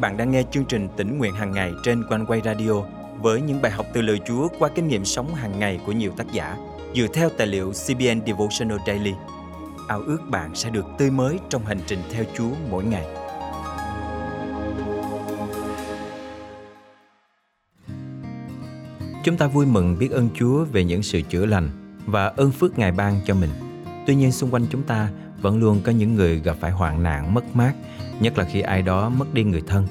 bạn đang nghe chương trình tỉnh nguyện hàng ngày trên quanh quay radio với những bài học từ lời Chúa qua kinh nghiệm sống hàng ngày của nhiều tác giả dựa theo tài liệu CBN Devotional Daily. Ao ước bạn sẽ được tươi mới trong hành trình theo Chúa mỗi ngày. Chúng ta vui mừng biết ơn Chúa về những sự chữa lành và ơn phước Ngài ban cho mình. Tuy nhiên, xung quanh chúng ta vẫn luôn có những người gặp phải hoạn nạn, mất mát, nhất là khi ai đó mất đi người thân.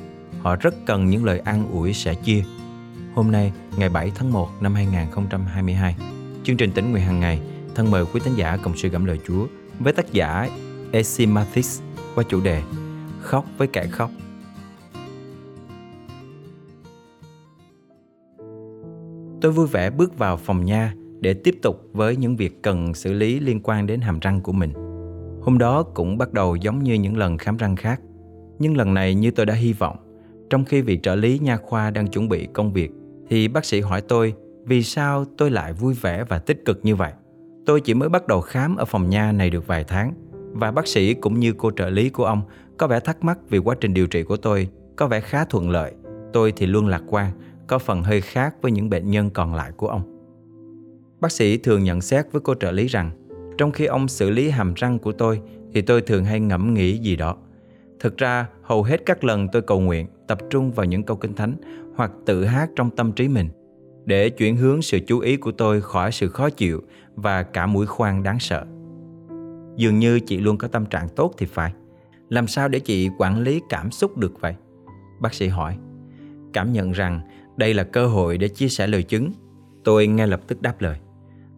Họ rất cần những lời an ủi sẻ chia. Hôm nay, ngày 7 tháng 1 năm 2022, chương trình tỉnh nguyện hàng ngày thân mời quý thính giả cùng suy gẫm lời Chúa với tác giả Esimathis qua chủ đề Khóc với kẻ khóc. Tôi vui vẻ bước vào phòng nha để tiếp tục với những việc cần xử lý liên quan đến hàm răng của mình. Hôm đó cũng bắt đầu giống như những lần khám răng khác. Nhưng lần này như tôi đã hy vọng, trong khi vị trợ lý nha khoa đang chuẩn bị công việc, thì bác sĩ hỏi tôi vì sao tôi lại vui vẻ và tích cực như vậy. Tôi chỉ mới bắt đầu khám ở phòng nha này được vài tháng, và bác sĩ cũng như cô trợ lý của ông có vẻ thắc mắc vì quá trình điều trị của tôi có vẻ khá thuận lợi. Tôi thì luôn lạc quan, có phần hơi khác với những bệnh nhân còn lại của ông. Bác sĩ thường nhận xét với cô trợ lý rằng, trong khi ông xử lý hàm răng của tôi thì tôi thường hay ngẫm nghĩ gì đó. Thực ra, hầu hết các lần tôi cầu nguyện tập trung vào những câu kinh thánh hoặc tự hát trong tâm trí mình để chuyển hướng sự chú ý của tôi khỏi sự khó chịu và cả mũi khoan đáng sợ. Dường như chị luôn có tâm trạng tốt thì phải. Làm sao để chị quản lý cảm xúc được vậy? Bác sĩ hỏi. Cảm nhận rằng đây là cơ hội để chia sẻ lời chứng. Tôi ngay lập tức đáp lời.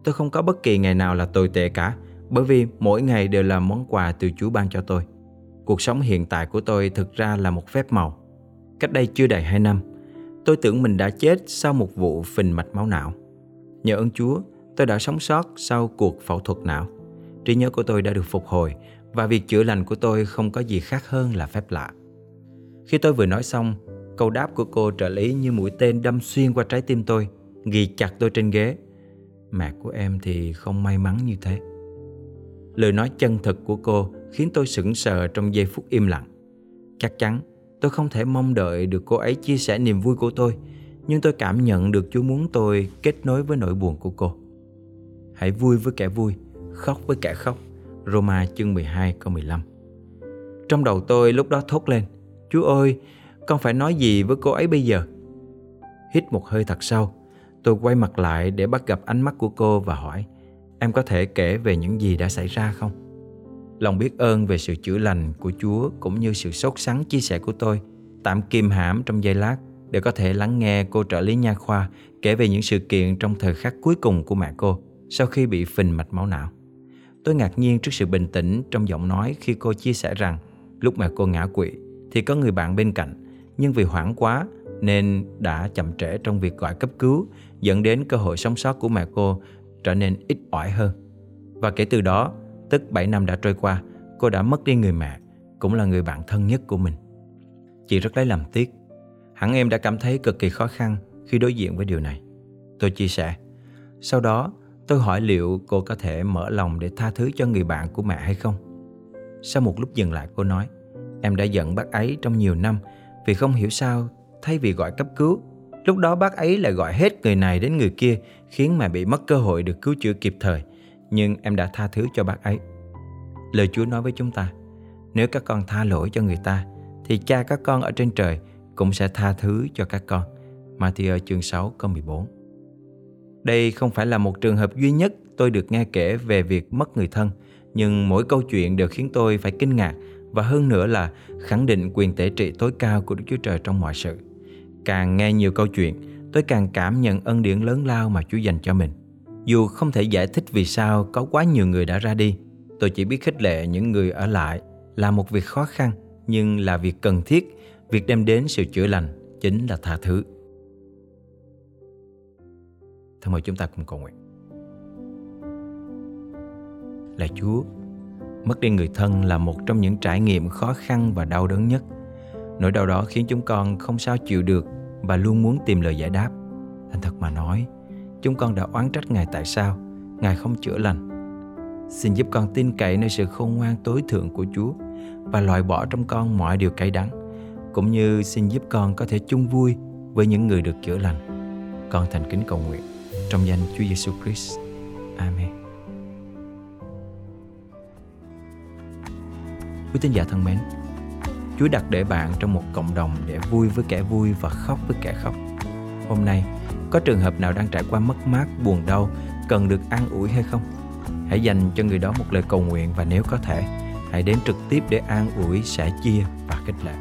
Tôi không có bất kỳ ngày nào là tồi tệ cả, bởi vì mỗi ngày đều là món quà từ Chúa ban cho tôi. Cuộc sống hiện tại của tôi thực ra là một phép màu. Cách đây chưa đầy 2 năm, tôi tưởng mình đã chết sau một vụ phình mạch máu não. Nhờ ơn Chúa, tôi đã sống sót sau cuộc phẫu thuật não. Trí nhớ của tôi đã được phục hồi và việc chữa lành của tôi không có gì khác hơn là phép lạ. Khi tôi vừa nói xong, câu đáp của cô trợ lý như mũi tên đâm xuyên qua trái tim tôi, ghi chặt tôi trên ghế. Mẹ của em thì không may mắn như thế. Lời nói chân thực của cô khiến tôi sững sờ trong giây phút im lặng. Chắc chắn tôi không thể mong đợi được cô ấy chia sẻ niềm vui của tôi, nhưng tôi cảm nhận được Chúa muốn tôi kết nối với nỗi buồn của cô. Hãy vui với kẻ vui, khóc với kẻ khóc. Roma chương 12 câu 15 Trong đầu tôi lúc đó thốt lên Chúa ơi, con phải nói gì với cô ấy bây giờ? Hít một hơi thật sâu Tôi quay mặt lại để bắt gặp ánh mắt của cô và hỏi Em có thể kể về những gì đã xảy ra không? Lòng biết ơn về sự chữa lành của Chúa cũng như sự sốt sắng chia sẻ của tôi tạm kìm hãm trong giây lát để có thể lắng nghe cô trợ lý nha khoa kể về những sự kiện trong thời khắc cuối cùng của mẹ cô sau khi bị phình mạch máu não. Tôi ngạc nhiên trước sự bình tĩnh trong giọng nói khi cô chia sẻ rằng lúc mẹ cô ngã quỵ thì có người bạn bên cạnh nhưng vì hoảng quá nên đã chậm trễ trong việc gọi cấp cứu dẫn đến cơ hội sống sót của mẹ cô trở nên ít ỏi hơn. Và kể từ đó, tức 7 năm đã trôi qua, cô đã mất đi người mẹ, cũng là người bạn thân nhất của mình. Chị rất lấy làm tiếc. Hẳn em đã cảm thấy cực kỳ khó khăn khi đối diện với điều này. Tôi chia sẻ. Sau đó, tôi hỏi liệu cô có thể mở lòng để tha thứ cho người bạn của mẹ hay không. Sau một lúc dừng lại cô nói, em đã giận bác ấy trong nhiều năm vì không hiểu sao thay vì gọi cấp cứu Lúc đó bác ấy lại gọi hết người này đến người kia khiến mẹ bị mất cơ hội được cứu chữa kịp thời. Nhưng em đã tha thứ cho bác ấy. Lời Chúa nói với chúng ta, nếu các con tha lỗi cho người ta, thì cha các con ở trên trời cũng sẽ tha thứ cho các con. Matthew chương 6 câu 14 Đây không phải là một trường hợp duy nhất tôi được nghe kể về việc mất người thân, nhưng mỗi câu chuyện đều khiến tôi phải kinh ngạc và hơn nữa là khẳng định quyền tể trị tối cao của Đức Chúa Trời trong mọi sự. Càng nghe nhiều câu chuyện, tôi càng cảm nhận ân điển lớn lao mà Chúa dành cho mình. Dù không thể giải thích vì sao có quá nhiều người đã ra đi, tôi chỉ biết khích lệ những người ở lại là một việc khó khăn nhưng là việc cần thiết, việc đem đến sự chữa lành chính là tha thứ. Thân mời chúng ta cùng cầu nguyện. Là Chúa, mất đi người thân là một trong những trải nghiệm khó khăn và đau đớn nhất – Nỗi đau đó khiến chúng con không sao chịu được và luôn muốn tìm lời giải đáp. Thành thật mà nói, chúng con đã oán trách Ngài tại sao Ngài không chữa lành. Xin giúp con tin cậy nơi sự khôn ngoan tối thượng của Chúa và loại bỏ trong con mọi điều cay đắng. cũng như xin giúp con có thể chung vui với những người được chữa lành. Con thành kính cầu nguyện trong danh Chúa Giêsu Christ. Amen. Quý tín giả thân mến, Chúa đặt để bạn trong một cộng đồng để vui với kẻ vui và khóc với kẻ khóc. Hôm nay, có trường hợp nào đang trải qua mất mát, buồn đau, cần được an ủi hay không? Hãy dành cho người đó một lời cầu nguyện và nếu có thể, hãy đến trực tiếp để an ủi, sẻ chia và khích lệ.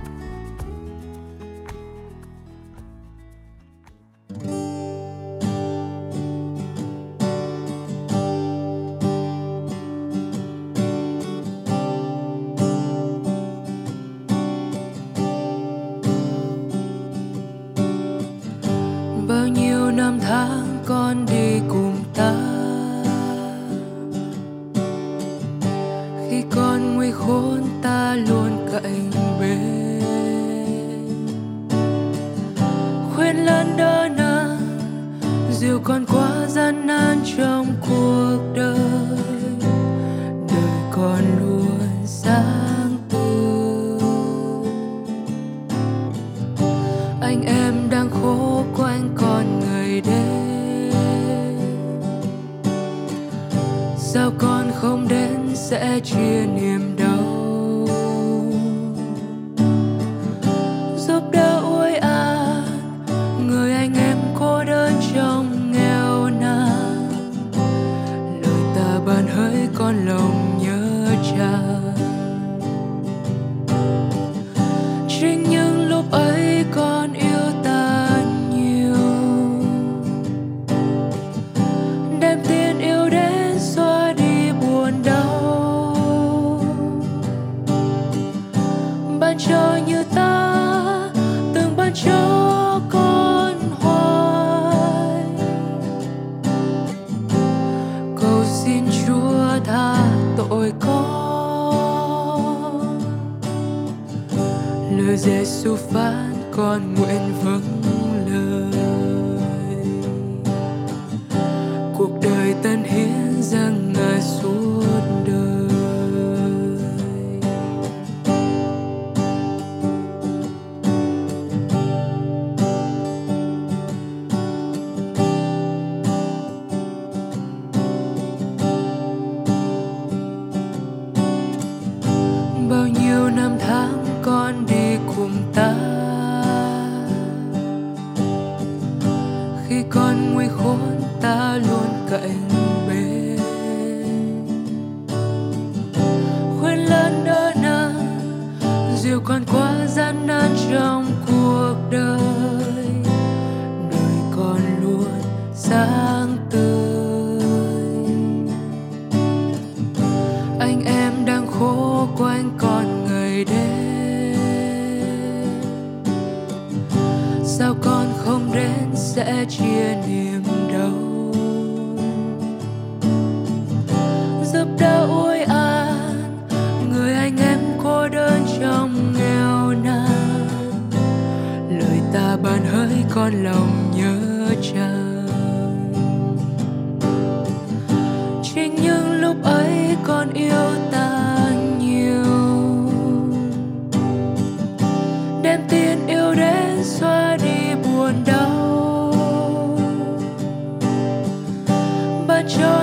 Anh em đang khổ quanh con người đến sao con không đến sẽ chia niềm đau ban cho như ta, từng ban cho con hoài. Cầu xin chúa tha tội con. Lời giêsu phán con nguyện vâng lời. Cuộc đời tân hiến dâng ngài suốt đời. Sáng tươi. Anh em đang khổ quanh con người đến sao con không đến sẽ chia niềm đau? Giúp đỡ ôi an, người anh em cô đơn trong nghèo nàn. Lời ta ban hỡi con lòng nhớ cha. Ban cho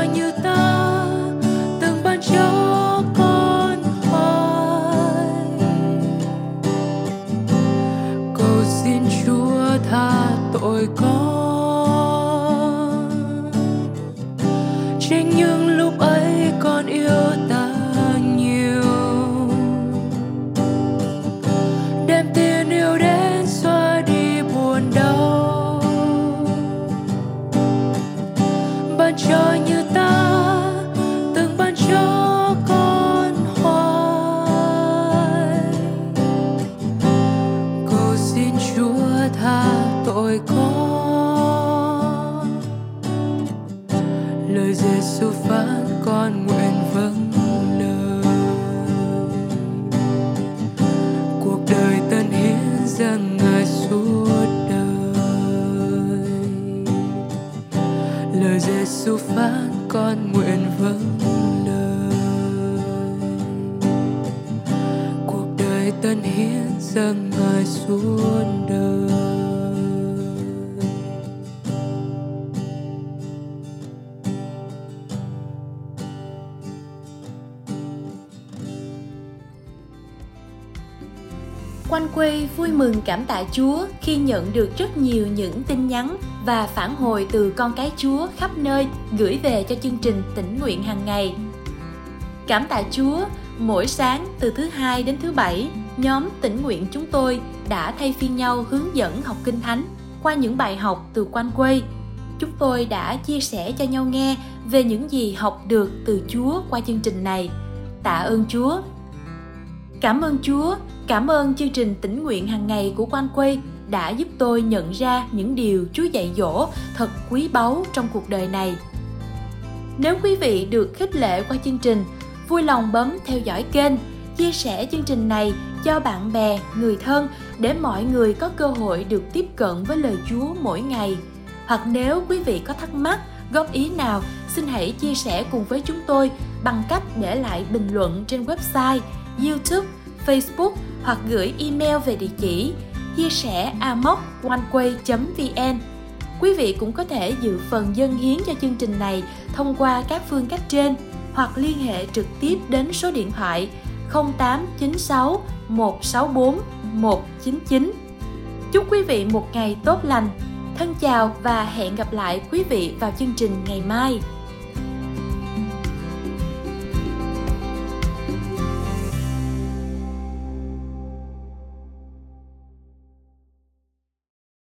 giêsu phán con nguyện vâng lời. Cuộc đời tân hiến dâng ngài suốt lời Giêsu phán con nguyện vâng lời. Cuộc đời tân hiến dâng ngài suốt đời. Quê vui mừng cảm tạ Chúa khi nhận được rất nhiều những tin nhắn và phản hồi từ con cái Chúa khắp nơi gửi về cho chương trình tỉnh nguyện hàng ngày. Cảm tạ Chúa, mỗi sáng từ thứ hai đến thứ bảy, nhóm tỉnh nguyện chúng tôi đã thay phiên nhau hướng dẫn học kinh thánh qua những bài học từ quanh quê. Chúng tôi đã chia sẻ cho nhau nghe về những gì học được từ Chúa qua chương trình này. Tạ ơn Chúa. Cảm ơn Chúa Cảm ơn chương trình tỉnh nguyện hàng ngày của Quan Quay đã giúp tôi nhận ra những điều Chúa dạy dỗ thật quý báu trong cuộc đời này. Nếu quý vị được khích lệ qua chương trình, vui lòng bấm theo dõi kênh, chia sẻ chương trình này cho bạn bè, người thân để mọi người có cơ hội được tiếp cận với lời Chúa mỗi ngày. Hoặc nếu quý vị có thắc mắc, góp ý nào, xin hãy chia sẻ cùng với chúng tôi bằng cách để lại bình luận trên website, YouTube, Facebook hoặc gửi email về địa chỉ chia sẻ amoconeway.vn. Quý vị cũng có thể dự phần dân hiến cho chương trình này thông qua các phương cách trên hoặc liên hệ trực tiếp đến số điện thoại 0896 164 199. Chúc quý vị một ngày tốt lành. Thân chào và hẹn gặp lại quý vị vào chương trình ngày mai.